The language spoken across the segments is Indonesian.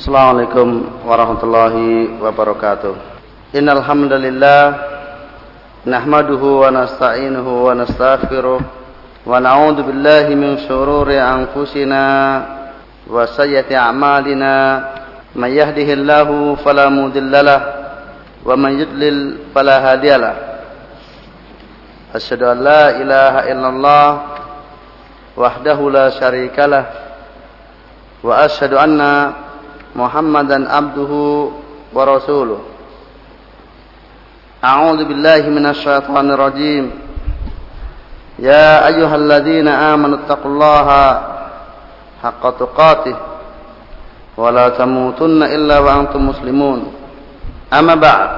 Assalamualaikum warahmatullahi wabarakatuh. Innal hamdalillah nahmaduhu wa nasta'inuhu wa nastaghfiruh wa na'udzu billahi min shururi anfusina wa sayyiati a'malina may yahdihillahu fala mudhillalah wa man yudlil fala hadiyalah. Asyhadu an la ilaha illallah wahdahu la syarikalah wa asyhadu anna محمدا عبده ورسوله. أعوذ بالله من الشيطان الرجيم. يا أيها الذين آمنوا اتقوا الله حق تقاته ولا تموتن إلا وأنتم مسلمون. أما بعد.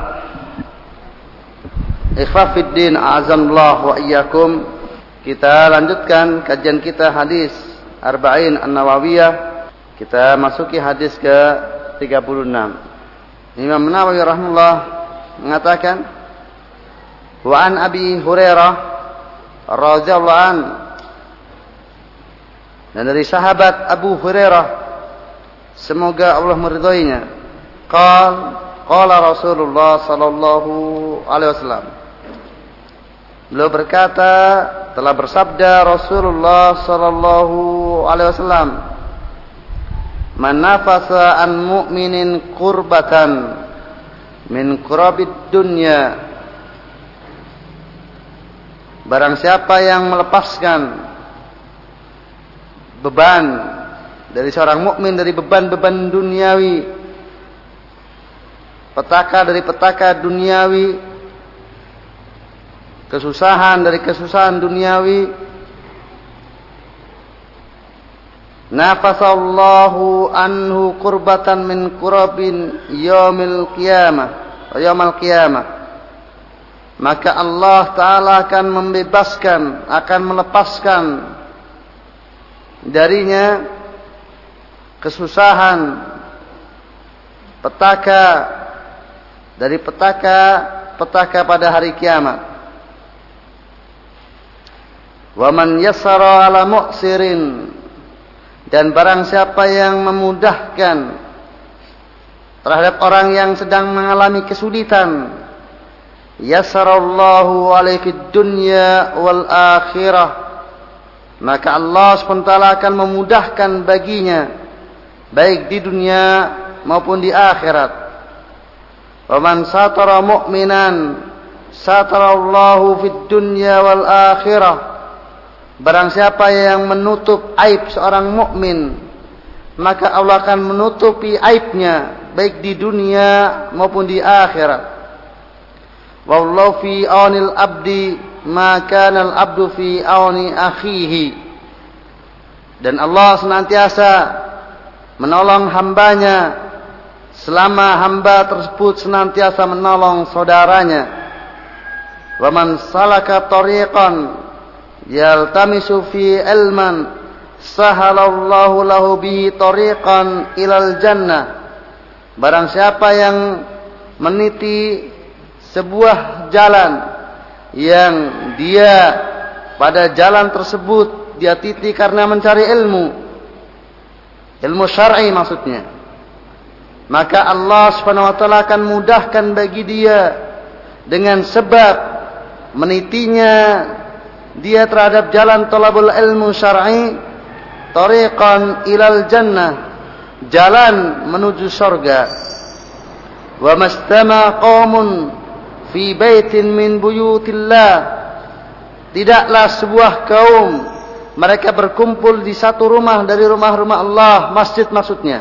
Ikhwah Fiddin Azamullah wa iyyakum Kita lanjutkan kajian kita hadis Arba'in An-Nawawiyah. Kita masuki hadis ke 36. Imam Nawawi rahimahullah mengatakan Wa an Abi Hurairah radhiyallahu an. Dan dari sahabat Abu Hurairah semoga Allah meridhoinya. Qal qala Rasulullah sallallahu alaihi wasallam. Beliau berkata telah bersabda Rasulullah sallallahu alaihi wasallam man nafasa an mu'minin kurbatan min kurabid dunya. Barang siapa yang melepaskan beban dari seorang mukmin dari beban-beban duniawi petaka dari petaka duniawi kesusahan dari kesusahan duniawi nafasallahu anhu kurbatan min kurabin yaumil qiyamah yaumil qiyamah. Maka Allah taala akan membebaskan akan melepaskan darinya kesusahan petaka dari petaka petaka pada hari kiamat. Wa man yassara ala mu'sirin dan barang siapa yang memudahkan terhadap orang yang sedang mengalami kesulitan yasarallahu alaihi dunya wal akhirah maka Allah SWT akan memudahkan baginya baik di dunia maupun di akhirat. Man satara mu'minan satarallahu fid dunya wal akhirah Barang siapa yang menutup aib seorang mukmin, maka Allah akan menutupi aibnya baik di dunia maupun di akhirat. Wallahu fi aunil abdi maka al abdu fi auni akhihi. Dan Allah senantiasa menolong hambanya selama hamba tersebut senantiasa menolong saudaranya. Wa man salaka tariqan yaltamisu fi ilman sahalallahu lahu bihi tariqan ilal jannah. Barang siapa yang meniti sebuah jalan yang dia pada jalan tersebut dia titi karena mencari ilmu ilmu syar'i maksudnya maka Allah Subhanahu wa taala akan mudahkan bagi dia dengan sebab menitinya dia terhadap jalan talabul ilmu syar'i tariqan ilal jannah jalan menuju surga wa mastama qaumun fi baitin min buyutillah tidaklah sebuah kaum mereka berkumpul di satu rumah dari rumah-rumah Allah masjid maksudnya.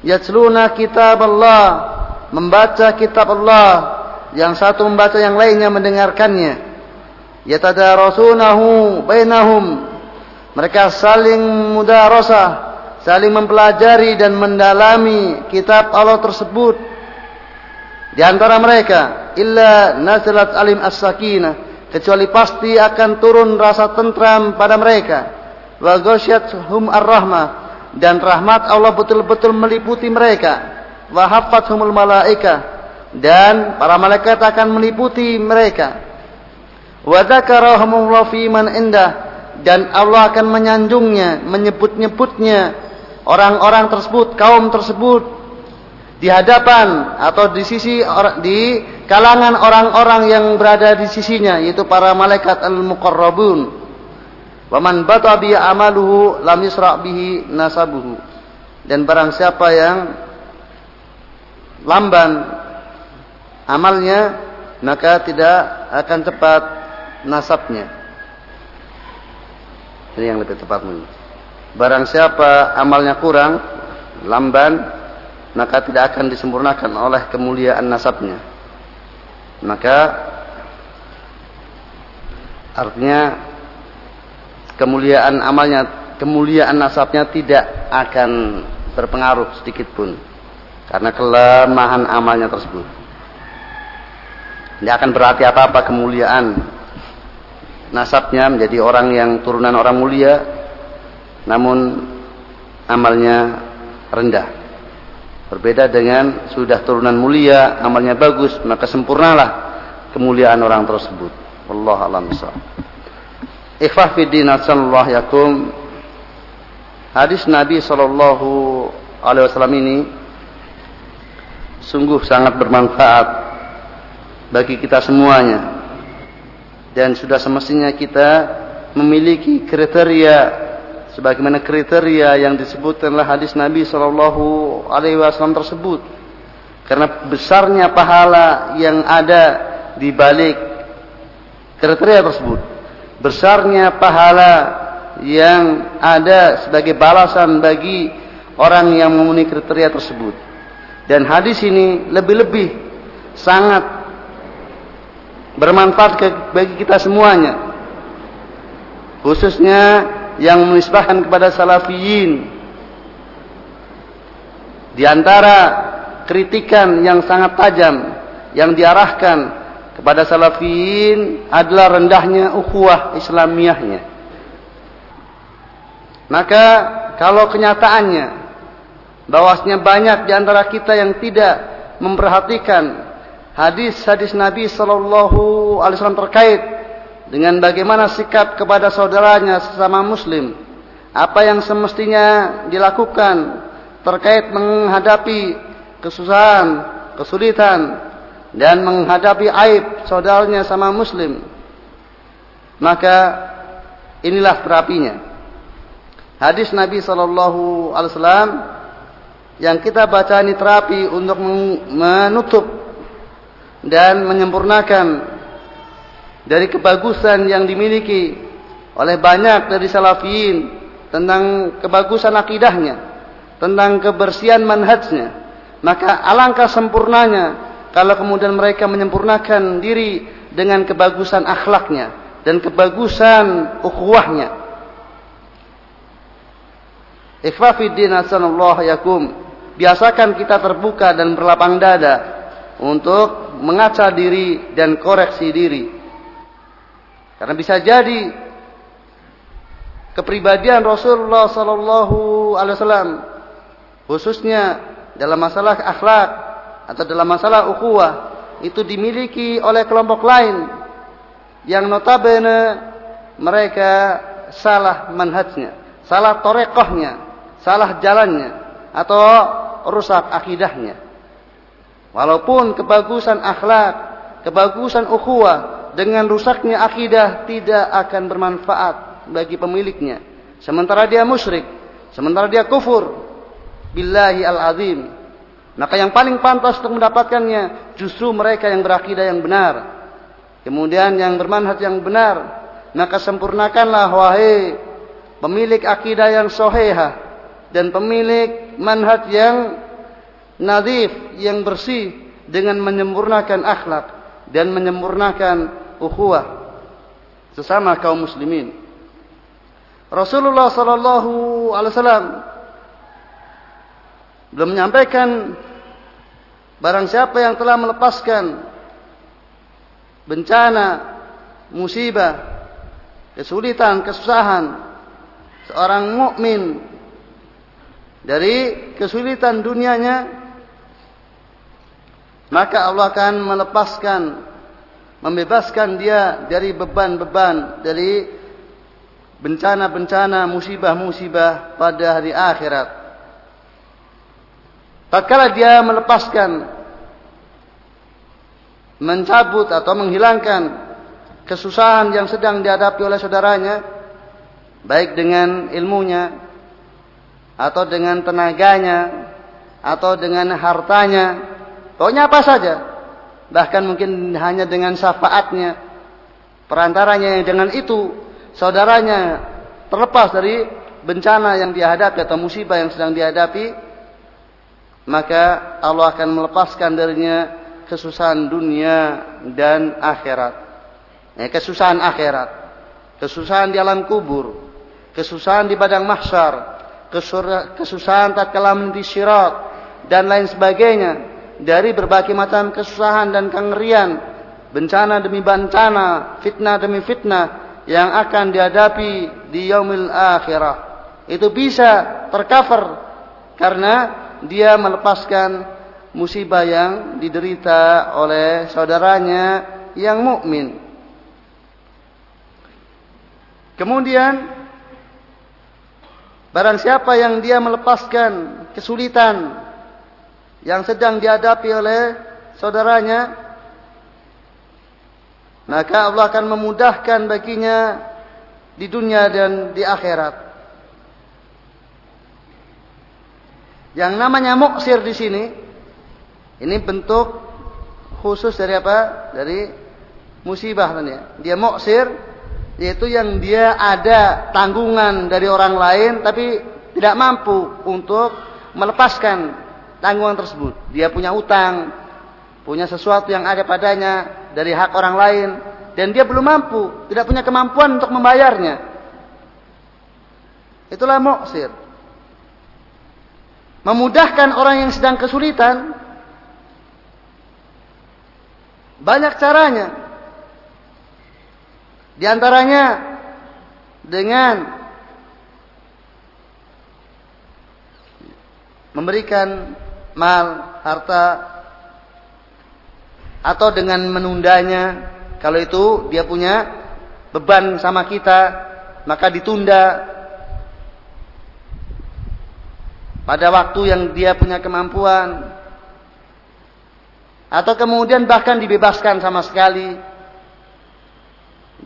Yatsluna kitab Allah membaca kitab Allah yang satu membaca yang lainnya mendengarkannya yatadarasunahu bainahum. Mereka saling mudarasah saling mempelajari dan mendalami kitab Allah tersebut. Di antara mereka illa nazalat alim as-sakinah kecuali pasti akan turun rasa tentram pada mereka. Wa hum ar-rahmah dan rahmat Allah betul-betul meliputi mereka. Wa hafathumul malaika dan para malaikat akan meliputi mereka wa fi man indah dan Allah akan menyanjungnya menyebut-nyebutnya orang-orang tersebut, kaum tersebut di hadapan atau di sisi di kalangan orang-orang yang berada di sisinya yaitu para malaikat al-muqarrabun. Wa man bata bi amaluhu lam yusra nasabuhu. Dan barang siapa yang lamban amalnya maka tidak akan cepat nasabnya. Ini yang lebih tepat mungkin. Barang siapa amalnya kurang, lamban, maka tidak akan disempurnakan oleh kemuliaan nasabnya. Maka artinya kemuliaan amalnya, kemuliaan nasabnya tidak akan berpengaruh sedikit pun karena kelemahan amalnya tersebut. Tidak akan berarti apa-apa kemuliaan nasabnya menjadi orang yang turunan orang mulia namun amalnya rendah. Berbeda dengan sudah turunan mulia, amalnya bagus, maka sempurnalah kemuliaan orang tersebut. Allah alam Ikhwah fiddin sallallahu yakum. Hadis Nabi sallallahu alaihi wasallam ini sungguh sangat bermanfaat bagi kita semuanya. Dan sudah semestinya kita memiliki kriteria. Sebagaimana kriteria yang disebutkanlah hadis Nabi Shallallahu Alaihi Wasallam tersebut. Karena besarnya pahala yang ada di balik kriteria tersebut besarnya pahala yang ada sebagai balasan bagi orang yang memenuhi kriteria tersebut. Dan hadis ini lebih-lebih sangat bermanfaat bagi kita semuanya. Khususnya yang menisbahkan kepada salafiyin. Di antara kritikan yang sangat tajam yang diarahkan kepada salafiyin adalah rendahnya ukhuwah islamiyahnya. Maka kalau kenyataannya bahwasanya banyak di antara kita yang tidak memperhatikan hadis-hadis Nabi Shallallahu Alaihi Wasallam terkait dengan bagaimana sikap kepada saudaranya sesama muslim. Apa yang semestinya dilakukan terkait menghadapi kesusahan, kesulitan dan menghadapi aib saudaranya sama muslim. Maka inilah terapinya. Hadis Nabi sallallahu alaihi wasallam yang kita baca ini terapi untuk menutup dan menyempurnakan dari kebagusan yang dimiliki oleh banyak dari salafiyin tentang kebagusan akidahnya, tentang kebersihan manhajnya, maka alangkah sempurnanya kalau kemudian mereka menyempurnakan diri dengan kebagusan akhlaknya dan kebagusan ukhuwahnya. Ikhwafiddin yakum. Biasakan kita terbuka dan berlapang dada untuk mengaca diri dan koreksi diri karena bisa jadi kepribadian Rasulullah sallallahu alaihi wasallam khususnya dalam masalah akhlak atau dalam masalah ukhuwah itu dimiliki oleh kelompok lain yang notabene mereka salah manhajnya, salah torekohnya, salah jalannya atau rusak akidahnya. Walaupun kebagusan akhlak, kebagusan ukhuwah dengan rusaknya akidah tidak akan bermanfaat bagi pemiliknya. Sementara dia musyrik, sementara dia kufur billahi al-azim. Maka yang paling pantas untuk mendapatkannya justru mereka yang berakidah yang benar. Kemudian yang bermanhaj yang benar. Maka sempurnakanlah wahai pemilik akidah yang soheha dan pemilik manhaj yang nadif, yang bersih dengan menyempurnakan akhlak dan menyempurnakan ukhuwah sesama kaum muslimin. Rasulullah sallallahu alaihi wasallam belum menyampaikan barang siapa yang telah melepaskan bencana, musibah, kesulitan, kesusahan seorang mukmin dari kesulitan dunianya maka Allah akan melepaskan membebaskan dia dari beban-beban, dari bencana-bencana, musibah-musibah pada hari akhirat. tatkala dia melepaskan mencabut atau menghilangkan kesusahan yang sedang dihadapi oleh saudaranya baik dengan ilmunya atau dengan tenaganya atau dengan hartanya pokoknya apa saja. Bahkan mungkin hanya dengan syafaatnya perantaranya dengan itu saudaranya terlepas dari bencana yang dihadapi atau musibah yang sedang dihadapi maka Allah akan melepaskan darinya kesusahan dunia dan akhirat. Ya, kesusahan akhirat, kesusahan di alam kubur, kesusahan di padang mahsyar, kesusahan tatkala meniti syirat dan lain sebagainya dari berbagai macam kesusahan dan kengerian, bencana demi bencana, fitnah demi fitnah yang akan dihadapi di yaumil akhirah. Itu bisa tercover karena dia melepaskan musibah yang diderita oleh saudaranya yang mukmin. Kemudian barang siapa yang dia melepaskan kesulitan yang sedang dihadapi oleh saudaranya maka Allah akan memudahkan baginya di dunia dan di akhirat. Yang namanya muksir di sini ini bentuk khusus dari apa? Dari musibah kan ya. Dia muksir yaitu yang dia ada tanggungan dari orang lain tapi tidak mampu untuk melepaskan tanggungan tersebut. Dia punya utang, punya sesuatu yang ada padanya dari hak orang lain dan dia belum mampu, tidak punya kemampuan untuk membayarnya. Itulah muksir. Memudahkan orang yang sedang kesulitan Banyak caranya. Di antaranya dengan memberikan mal, harta atau dengan menundanya kalau itu dia punya beban sama kita maka ditunda. Pada waktu yang dia punya kemampuan. Atau kemudian bahkan dibebaskan sama sekali.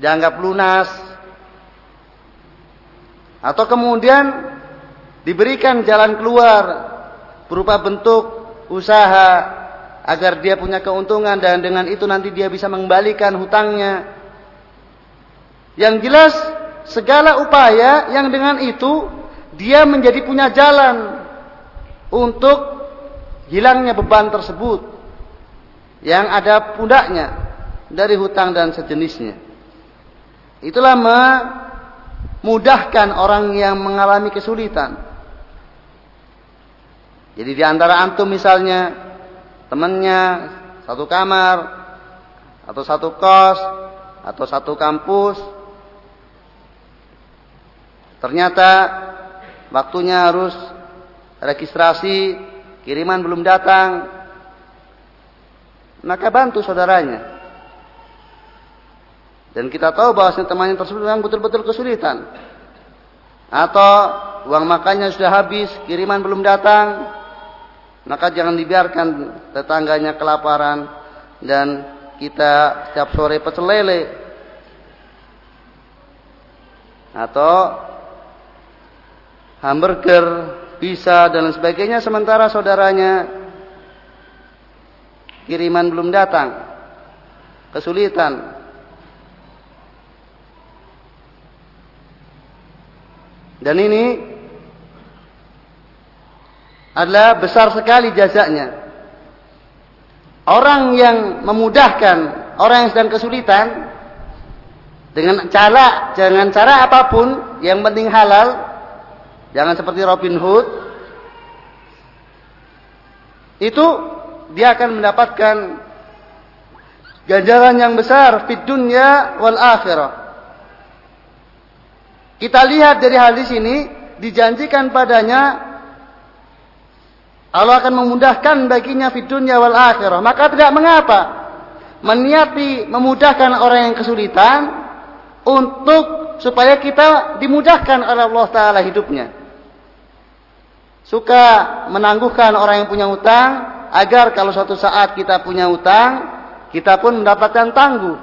Dianggap lunas. Atau kemudian diberikan jalan keluar berupa bentuk usaha agar dia punya keuntungan dan dengan itu nanti dia bisa mengembalikan hutangnya yang jelas segala upaya yang dengan itu dia menjadi punya jalan untuk hilangnya beban tersebut yang ada pundaknya dari hutang dan sejenisnya. Itulah memudahkan orang yang mengalami kesulitan. Jadi di antara antum misalnya temannya satu kamar atau satu kos atau satu kampus ternyata waktunya harus registrasi kiriman belum datang maka bantu saudaranya. Dan kita tahu bahwa temannya tersebut memang betul-betul kesulitan. Atau uang makannya sudah habis, kiriman belum datang, maka jangan dibiarkan tetangganya kelaparan dan kita setiap sore pecel lele atau hamburger, bisa dan sebagainya sementara saudaranya kiriman belum datang, kesulitan. Dan ini adalah besar sekali jasanya. Orang yang memudahkan orang yang sedang kesulitan dengan cara dengan cara apa pun yang penting halal, jangan seperti Robin Hood. Itu dia akan mendapatkan ganjaran yang besar di dunia wal akhirah. Kita lihat dari hadis ini dijanjikan padanya Allah akan memudahkan baginya di dunia wal akhirah. Maka tidak mengapa meniati memudahkan orang yang kesulitan untuk supaya kita dimudahkan oleh Allah taala hidupnya. suka menangguhkan orang yang punya utang agar kalau suatu saat kita punya utang, kita pun mendapatkan tangguh.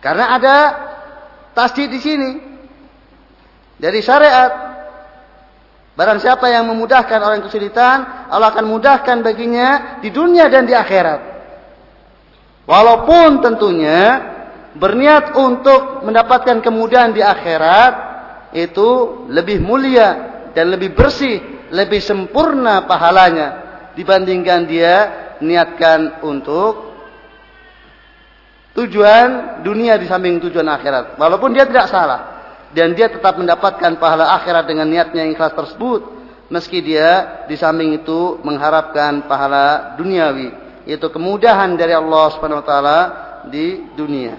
Karena ada tasdid di sini. Dari syariat Barang siapa yang memudahkan orang kesulitan, Allah akan mudahkan baginya di dunia dan di akhirat. Walaupun tentunya berniat untuk mendapatkan kemudahan di akhirat itu lebih mulia dan lebih bersih, lebih sempurna pahalanya dibandingkan dia niatkan untuk tujuan dunia di samping tujuan akhirat. Walaupun dia tidak salah dan dia tetap mendapatkan pahala akhirat dengan niatnya yang ikhlas tersebut meski dia di samping itu mengharapkan pahala duniawi yaitu kemudahan dari Allah Subhanahu wa taala di dunia.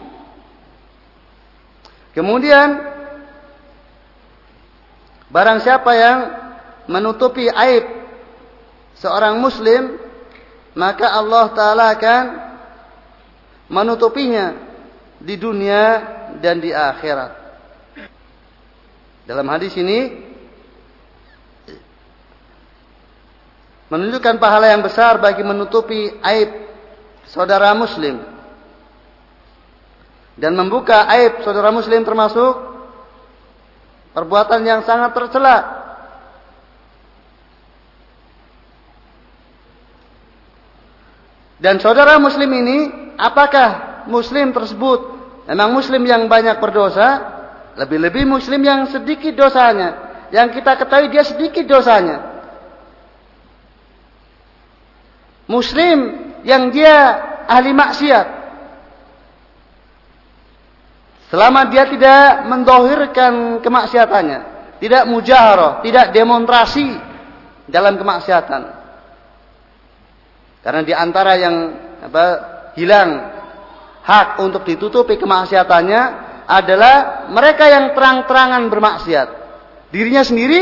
Kemudian Barang siapa yang menutupi aib seorang muslim, maka Allah taala akan menutupinya di dunia dan di akhirat. Dalam hadis ini menunjukkan pahala yang besar bagi menutupi aib saudara muslim dan membuka aib saudara muslim termasuk Perbuatan yang sangat tercela. Dan saudara muslim ini, apakah muslim tersebut memang muslim yang banyak berdosa? Lebih-lebih muslim yang sedikit dosanya. Yang kita ketahui dia sedikit dosanya. Muslim yang dia ahli maksiat. Selama dia tidak mendohirkan kemaksiatannya. Tidak mujaharoh. Tidak demonstrasi dalam kemaksiatan. Karena di antara yang apa, hilang hak untuk ditutupi kemaksiatannya adalah mereka yang terang-terangan bermaksiat. Dirinya sendiri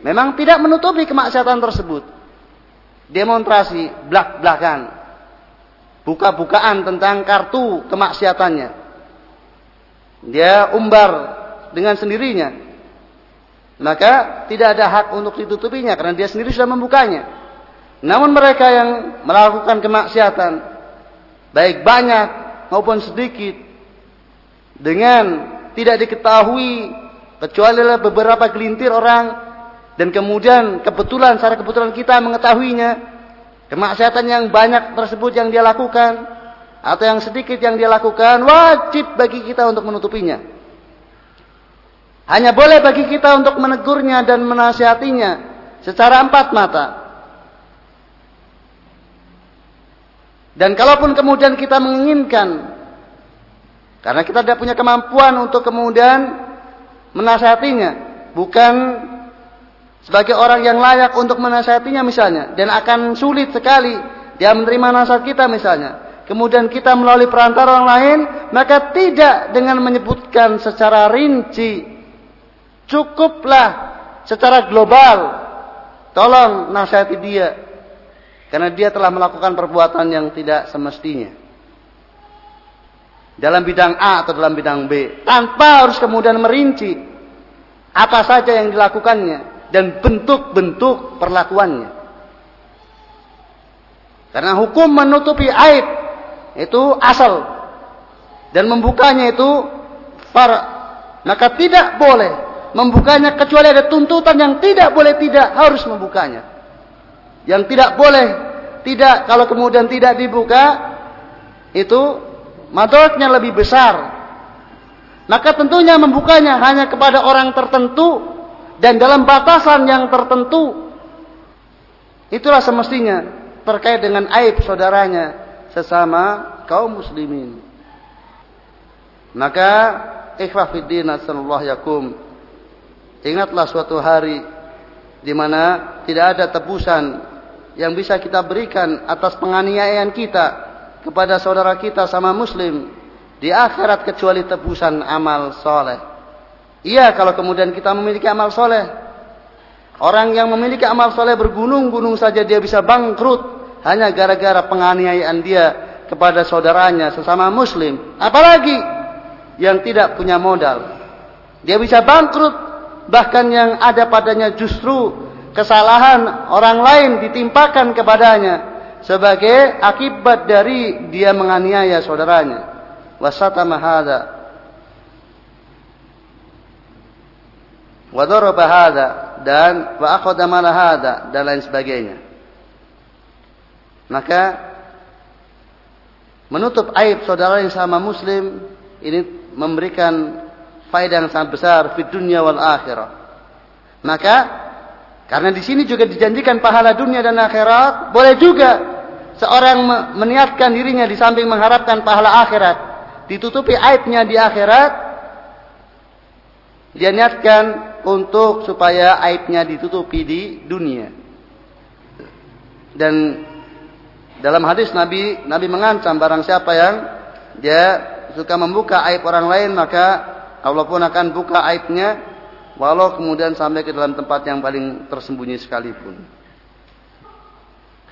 memang tidak menutupi kemaksiatan tersebut. Demonstrasi belak-belakan. Buka-bukaan tentang kartu kemaksiatannya. Dia umbar dengan sendirinya. Maka tidak ada hak untuk ditutupinya karena dia sendiri sudah membukanya. Namun mereka yang melakukan kemaksiatan baik banyak maupun sedikit dengan tidak diketahui kecuali oleh beberapa gelintir orang dan kemudian kebetulan secara kebetulan kita mengetahuinya kemaksiatan yang banyak tersebut yang dia lakukan atau yang sedikit yang dia lakukan wajib bagi kita untuk menutupinya. Hanya boleh bagi kita untuk menegurnya dan menasihatinya secara empat mata. Dan kalaupun kemudian kita menginginkan karena kita tidak punya kemampuan untuk kemudian menasihatinya, bukan sebagai orang yang layak untuk menasihatinya misalnya dan akan sulit sekali dia menerima nasihat kita misalnya kemudian kita melalui perantara orang lain, maka tidak dengan menyebutkan secara rinci. Cukuplah secara global. Tolong nasihati dia. Karena dia telah melakukan perbuatan yang tidak semestinya. Dalam bidang A atau dalam bidang B. Tanpa harus kemudian merinci. Apa saja yang dilakukannya. Dan bentuk-bentuk perlakuannya. Karena hukum menutupi aib itu asal dan membukanya itu far maka tidak boleh membukanya kecuali ada tuntutan yang tidak boleh tidak harus membukanya yang tidak boleh tidak kalau kemudian tidak dibuka itu madorotnya lebih besar maka tentunya membukanya hanya kepada orang tertentu dan dalam batasan yang tertentu itulah semestinya terkait dengan aib saudaranya sesama kaum muslimin. Maka ikhwah fiddin yakum. Ingatlah suatu hari di mana tidak ada tebusan yang bisa kita berikan atas penganiayaan kita kepada saudara kita sama muslim di akhirat kecuali tebusan amal soleh. Iya kalau kemudian kita memiliki amal soleh. Orang yang memiliki amal soleh bergunung-gunung saja dia bisa bangkrut hanya gara-gara penganiayaan dia kepada saudaranya sesama muslim apalagi yang tidak punya modal dia bisa bangkrut bahkan yang ada padanya justru kesalahan orang lain ditimpakan kepadanya sebagai akibat dari dia menganiaya saudaranya. Wasatama hadza wa daraba dan wa akhadha dan lain sebagainya. Maka menutup aib saudara yang sama muslim ini memberikan faedah yang sangat besar di dunia wal akhirah. Maka karena di sini juga dijanjikan pahala dunia dan akhirat, boleh juga seorang meniatkan dirinya di samping mengharapkan pahala akhirat, ditutupi aibnya di akhirat, dia niatkan untuk supaya aibnya ditutupi di dunia. Dan dalam hadis Nabi, Nabi mengancam barang siapa yang dia suka membuka aib orang lain maka Allah pun akan buka aibnya walau kemudian sampai ke dalam tempat yang paling tersembunyi sekalipun.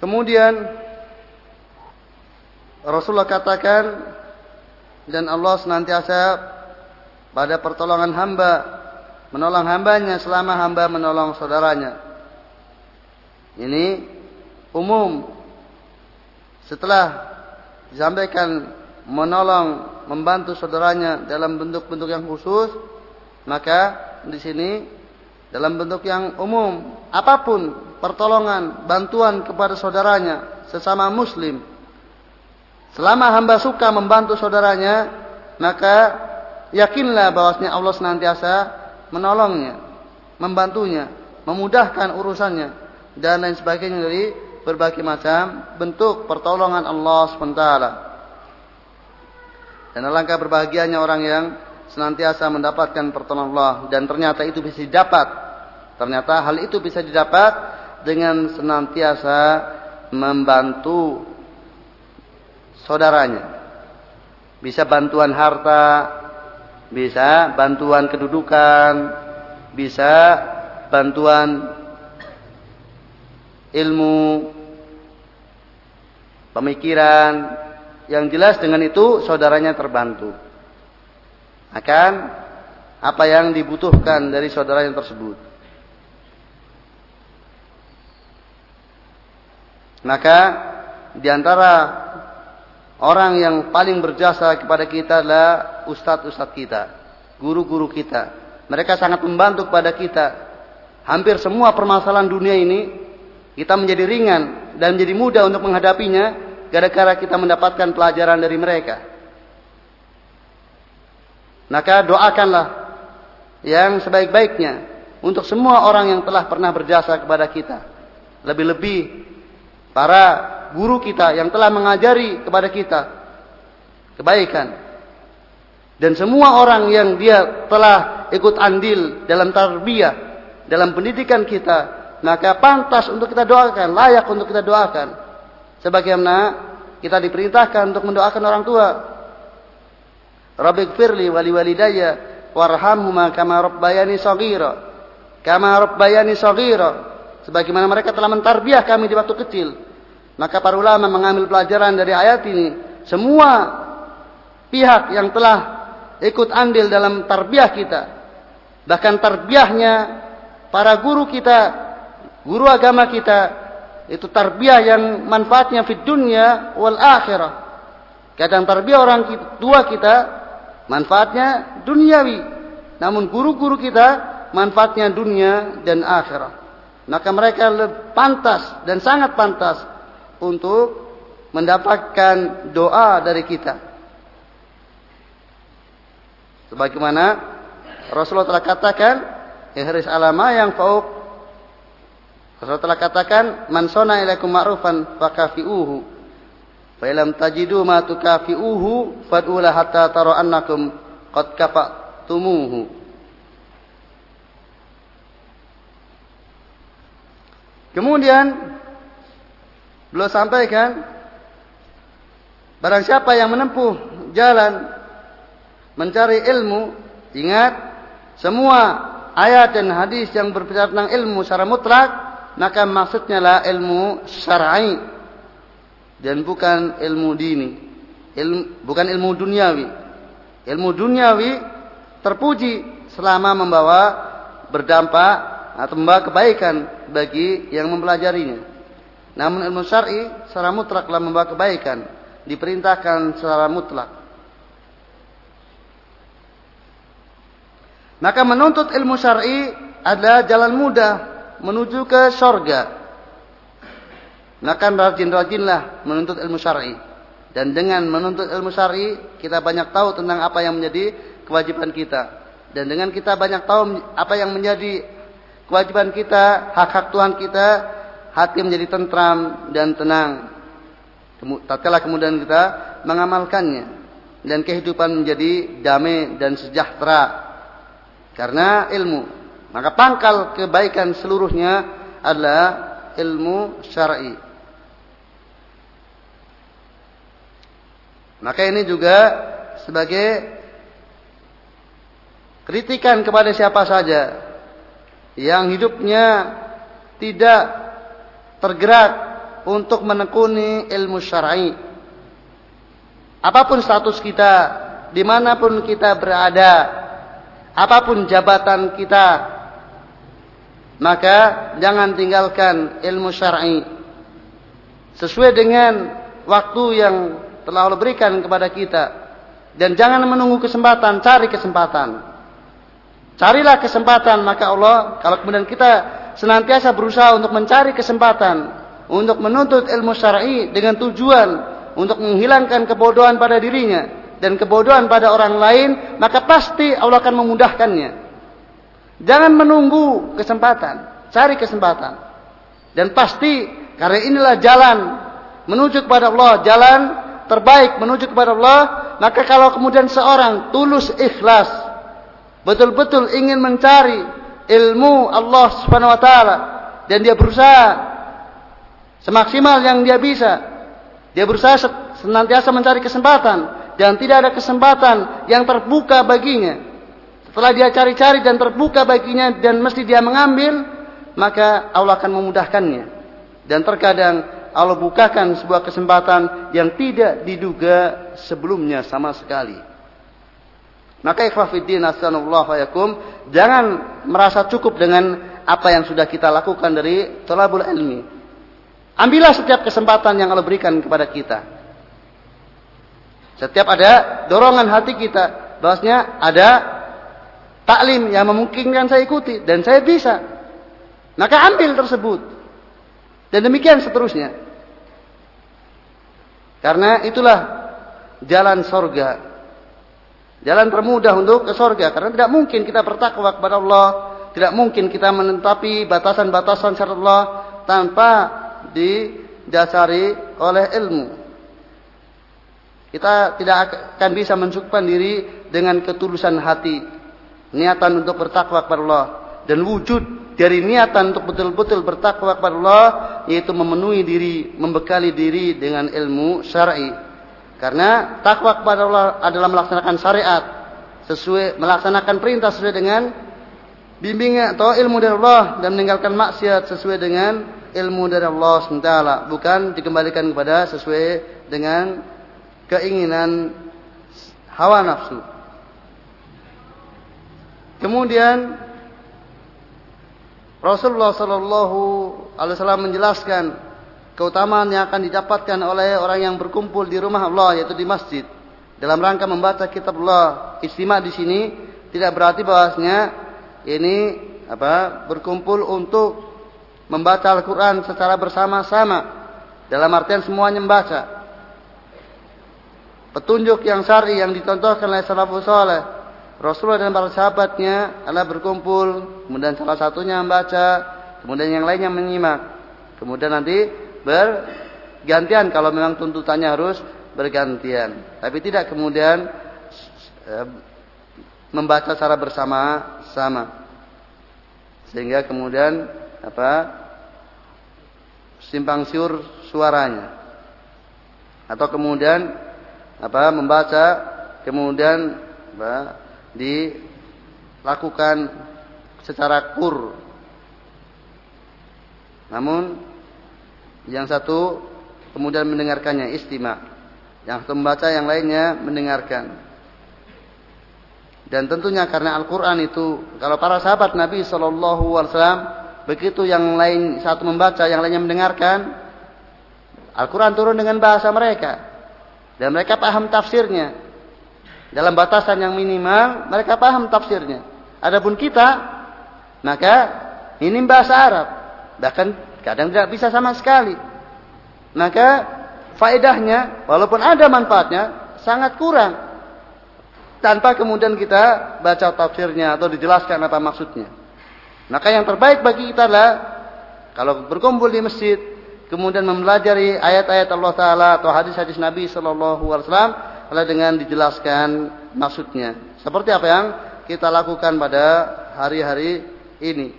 Kemudian Rasulullah katakan dan Allah senantiasa pada pertolongan hamba menolong hambanya selama hamba menolong saudaranya. Ini umum. Setelah disampaikan menolong membantu saudaranya dalam bentuk-bentuk yang khusus, maka di sini dalam bentuk yang umum, apa pun pertolongan, bantuan kepada saudaranya sesama muslim. Selama hamba suka membantu saudaranya, maka yakinlah bahwasanya Allah senantiasa menolongnya, membantunya, memudahkan urusannya dan lain sebagainya dari berbagai macam bentuk pertolongan Allah SWT. Dan alangkah berbahagianya orang yang senantiasa mendapatkan pertolongan Allah dan ternyata itu bisa didapat. Ternyata hal itu bisa didapat dengan senantiasa membantu saudaranya. Bisa bantuan harta, bisa bantuan kedudukan, bisa bantuan ilmu, pemikiran, yang jelas dengan itu saudaranya terbantu. Akan apa yang dibutuhkan dari saudara yang tersebut. Maka di antara orang yang paling berjasa kepada kita adalah ustadz-ustadz kita, guru-guru kita. Mereka sangat membantu kepada kita. Hampir semua permasalahan dunia ini kita menjadi ringan dan menjadi mudah untuk menghadapinya gara-gara kita mendapatkan pelajaran dari mereka. Maka doakanlah yang sebaik-baiknya untuk semua orang yang telah pernah berjasa kepada kita. Lebih-lebih para guru kita yang telah mengajari kepada kita kebaikan. Dan semua orang yang dia telah ikut andil dalam tarbiyah, dalam pendidikan kita, maka pantas untuk kita doakan, layak untuk kita doakan. Sebagaimana kita diperintahkan untuk mendoakan orang tua. Rabbik firli wali walidayya warhamhuma kama rabbayani saghira. Kama rabbayani saghira. Sebagaimana mereka telah mentarbiah kami di waktu kecil. Maka para ulama mengambil pelajaran dari ayat ini. Semua pihak yang telah ikut andil dalam tarbiyah kita. Bahkan tarbiyahnya para guru kita, guru agama kita, itu tarbiyah yang manfaatnya di dunia wal akhirah. Kadang tarbiyah orang tua kita manfaatnya duniawi. Namun guru-guru kita manfaatnya dunia dan akhirat. Maka mereka pantas dan sangat pantas untuk mendapatkan doa dari kita. Sebagaimana Rasulullah telah katakan, ihris alama yang fauk Rasulullah telah katakan, "Man sona ilaikum ma'rufan fakafi'uhu. Fa tajidu ma tukafi'uhu fad'ula hatta tara annakum qad kafa'tumuhu." Kemudian beliau sampaikan barang siapa yang menempuh jalan mencari ilmu, ingat semua ayat dan hadis yang berbicara tentang ilmu secara mutlak maka maksudnya lah ilmu syar'i dan bukan ilmu dini. Ilmu, bukan ilmu duniawi. Ilmu duniawi terpuji selama membawa berdampak atau membawa kebaikan bagi yang mempelajarinya. Namun ilmu syar'i secara mutlaklah membawa kebaikan, diperintahkan secara mutlak. Maka menuntut ilmu syar'i adalah jalan mudah menuju ke sorga. Maka rajin-rajinlah menuntut ilmu syar'i. Dan dengan menuntut ilmu syar'i, kita banyak tahu tentang apa yang menjadi kewajiban kita. Dan dengan kita banyak tahu apa yang menjadi kewajiban kita, hak-hak Tuhan kita, hati menjadi tentram dan tenang. Tatkala kemudian kita mengamalkannya dan kehidupan menjadi damai dan sejahtera karena ilmu. Maka pangkal kebaikan seluruhnya adalah ilmu syar'i. Maka ini juga sebagai kritikan kepada siapa saja yang hidupnya tidak tergerak untuk menekuni ilmu syar'i. Apa pun status kita, di mana pun kita berada, apa pun jabatan kita, maka jangan tinggalkan ilmu syar'i. Sesuai dengan waktu yang telah Allah berikan kepada kita. Dan jangan menunggu kesempatan, cari kesempatan. Carilah kesempatan, maka Allah, kalau kemudian kita senantiasa berusaha untuk mencari kesempatan, untuk menuntut ilmu syar'i dengan tujuan untuk menghilangkan kebodohan pada dirinya dan kebodohan pada orang lain, maka pasti Allah akan memudahkannya. Jangan menunggu kesempatan, cari kesempatan. Dan pasti karena inilah jalan menuju kepada Allah, jalan terbaik menuju kepada Allah, maka kalau kemudian seorang tulus ikhlas, betul-betul ingin mencari ilmu Allah Subhanahu wa taala dan dia berusaha semaksimal yang dia bisa. Dia berusaha senantiasa mencari kesempatan dan tidak ada kesempatan yang terbuka baginya. Setelah dia cari-cari dan terbuka baginya dan mesti dia mengambil, maka Allah akan memudahkannya. Dan terkadang Allah bukakan sebuah kesempatan yang tidak diduga sebelumnya sama sekali. Maka ikhwafiddin asanullah yakum, jangan merasa cukup dengan apa yang sudah kita lakukan dari tolabul ilmi. Ambillah setiap kesempatan yang Allah berikan kepada kita. Setiap ada dorongan hati kita, bahwasanya ada taklim yang memungkinkan saya ikuti dan saya bisa. Maka ambil tersebut. Dan demikian seterusnya. Karena itulah jalan sorga. Jalan termudah untuk ke sorga. Karena tidak mungkin kita bertakwa kepada Allah. Tidak mungkin kita menetapi batasan-batasan syarat Allah tanpa didasari oleh ilmu. Kita tidak akan bisa mencukupkan diri dengan ketulusan hati. Niatan untuk bertakwa kepada Allah. Dan wujud dari niatan untuk betul-betul bertakwa kepada Allah yaitu memenuhi diri, membekali diri dengan ilmu syar'i. Karena takwa kepada Allah adalah melaksanakan syariat sesuai melaksanakan perintah sesuai dengan bimbingan atau ilmu dari Allah dan meninggalkan maksiat sesuai dengan ilmu dari Allah SWT bukan dikembalikan kepada sesuai dengan keinginan hawa nafsu. Kemudian Rasulullah Shallallahu Alaihi Wasallam menjelaskan keutamaan yang akan didapatkan oleh orang yang berkumpul di rumah Allah yaitu di masjid dalam rangka membaca kitab Allah. Istimewa di sini tidak berarti bahwasanya ini apa berkumpul untuk membaca Al-Quran secara bersama-sama dalam artian semuanya membaca. Petunjuk yang syari yang ditontonkan oleh salafus saleh Rasulullah dan para sahabatnya adalah berkumpul, kemudian salah satunya membaca, kemudian yang lainnya menyimak. Kemudian nanti bergantian kalau memang tuntutannya harus bergantian. Tapi tidak kemudian e, membaca secara bersama-sama. Sehingga kemudian apa? simpang siur suaranya. Atau kemudian apa? membaca kemudian apa, dilakukan secara kur. Namun yang satu kemudian mendengarkannya istima. Yang satu membaca, yang lainnya mendengarkan. Dan tentunya karena Al-Quran itu, kalau para sahabat Nabi Shallallahu Alaihi Wasallam begitu yang lain satu membaca, yang lainnya mendengarkan, Al-Quran turun dengan bahasa mereka dan mereka paham tafsirnya. Dalam batasan yang minimal, mereka paham tafsirnya. Adapun kita, maka ini bahasa Arab, bahkan kadang tidak bisa sama sekali. Maka faedahnya, walaupun ada manfaatnya, sangat kurang tanpa kemudian kita baca tafsirnya atau dijelaskan apa maksudnya. Maka yang terbaik bagi kita adalah kalau berkumpul di masjid kemudian mempelajari ayat-ayat Allah taala atau hadis-hadis Nabi sallallahu alaihi wasallam adalah dengan dijelaskan maksudnya. Seperti apa yang kita lakukan pada hari-hari ini.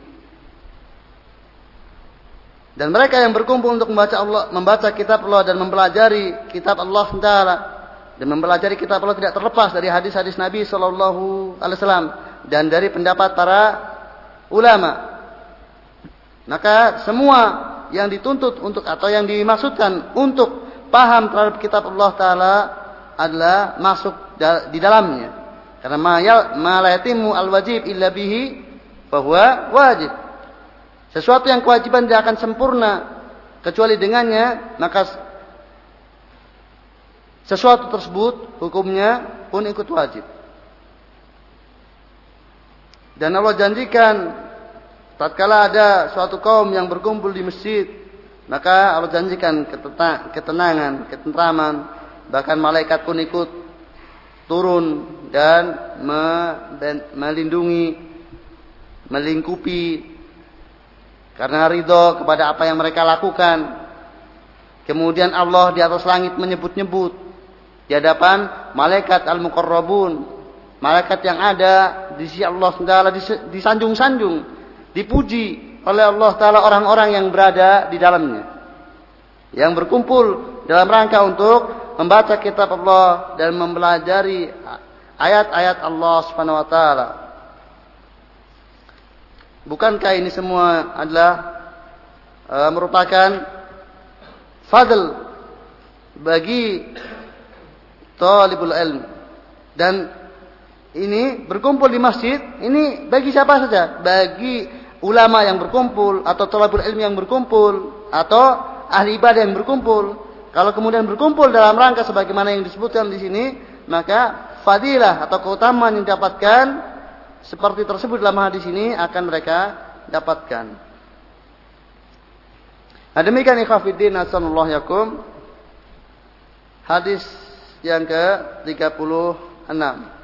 Dan mereka yang berkumpul untuk membaca Allah, membaca kitab Allah dan mempelajari kitab Allah Taala dan mempelajari kitab Allah tidak terlepas dari hadis-hadis Nabi Shallallahu Alaihi Wasallam dan dari pendapat para ulama. Maka semua yang dituntut untuk atau yang dimaksudkan untuk paham terhadap kitab Allah Taala adalah masuk di dalamnya. Karena malayatimu al wajib illa bihi bahwa wajib. Sesuatu yang kewajiban tidak akan sempurna kecuali dengannya maka sesuatu tersebut hukumnya pun ikut wajib. Dan Allah janjikan tatkala ada suatu kaum yang berkumpul di masjid, maka Allah janjikan ketenangan, ketentraman, bahkan malaikat pun ikut turun dan melindungi, melingkupi karena ridho kepada apa yang mereka lakukan. Kemudian Allah di atas langit menyebut-nyebut di hadapan malaikat al-muqarrabun malaikat yang ada di sisi Allah Taala disanjung-sanjung dipuji oleh Allah Taala orang-orang yang berada di dalamnya yang berkumpul dalam rangka untuk membaca kitab Allah dan mempelajari ayat-ayat Allah Subhanahu wa taala bukankah ini semua adalah uh, merupakan fadl bagi talibul ilm. Dan ini berkumpul di masjid, ini bagi siapa saja? Bagi ulama yang berkumpul atau talibul ilm yang berkumpul atau ahli ibadah yang berkumpul. Kalau kemudian berkumpul dalam rangka sebagaimana yang disebutkan di sini, maka fadilah atau keutamaan yang didapatkan seperti tersebut dalam hadis ini akan mereka dapatkan. Nah demikian ikhafidin asallallahu yakum. Hadis yang ke-36.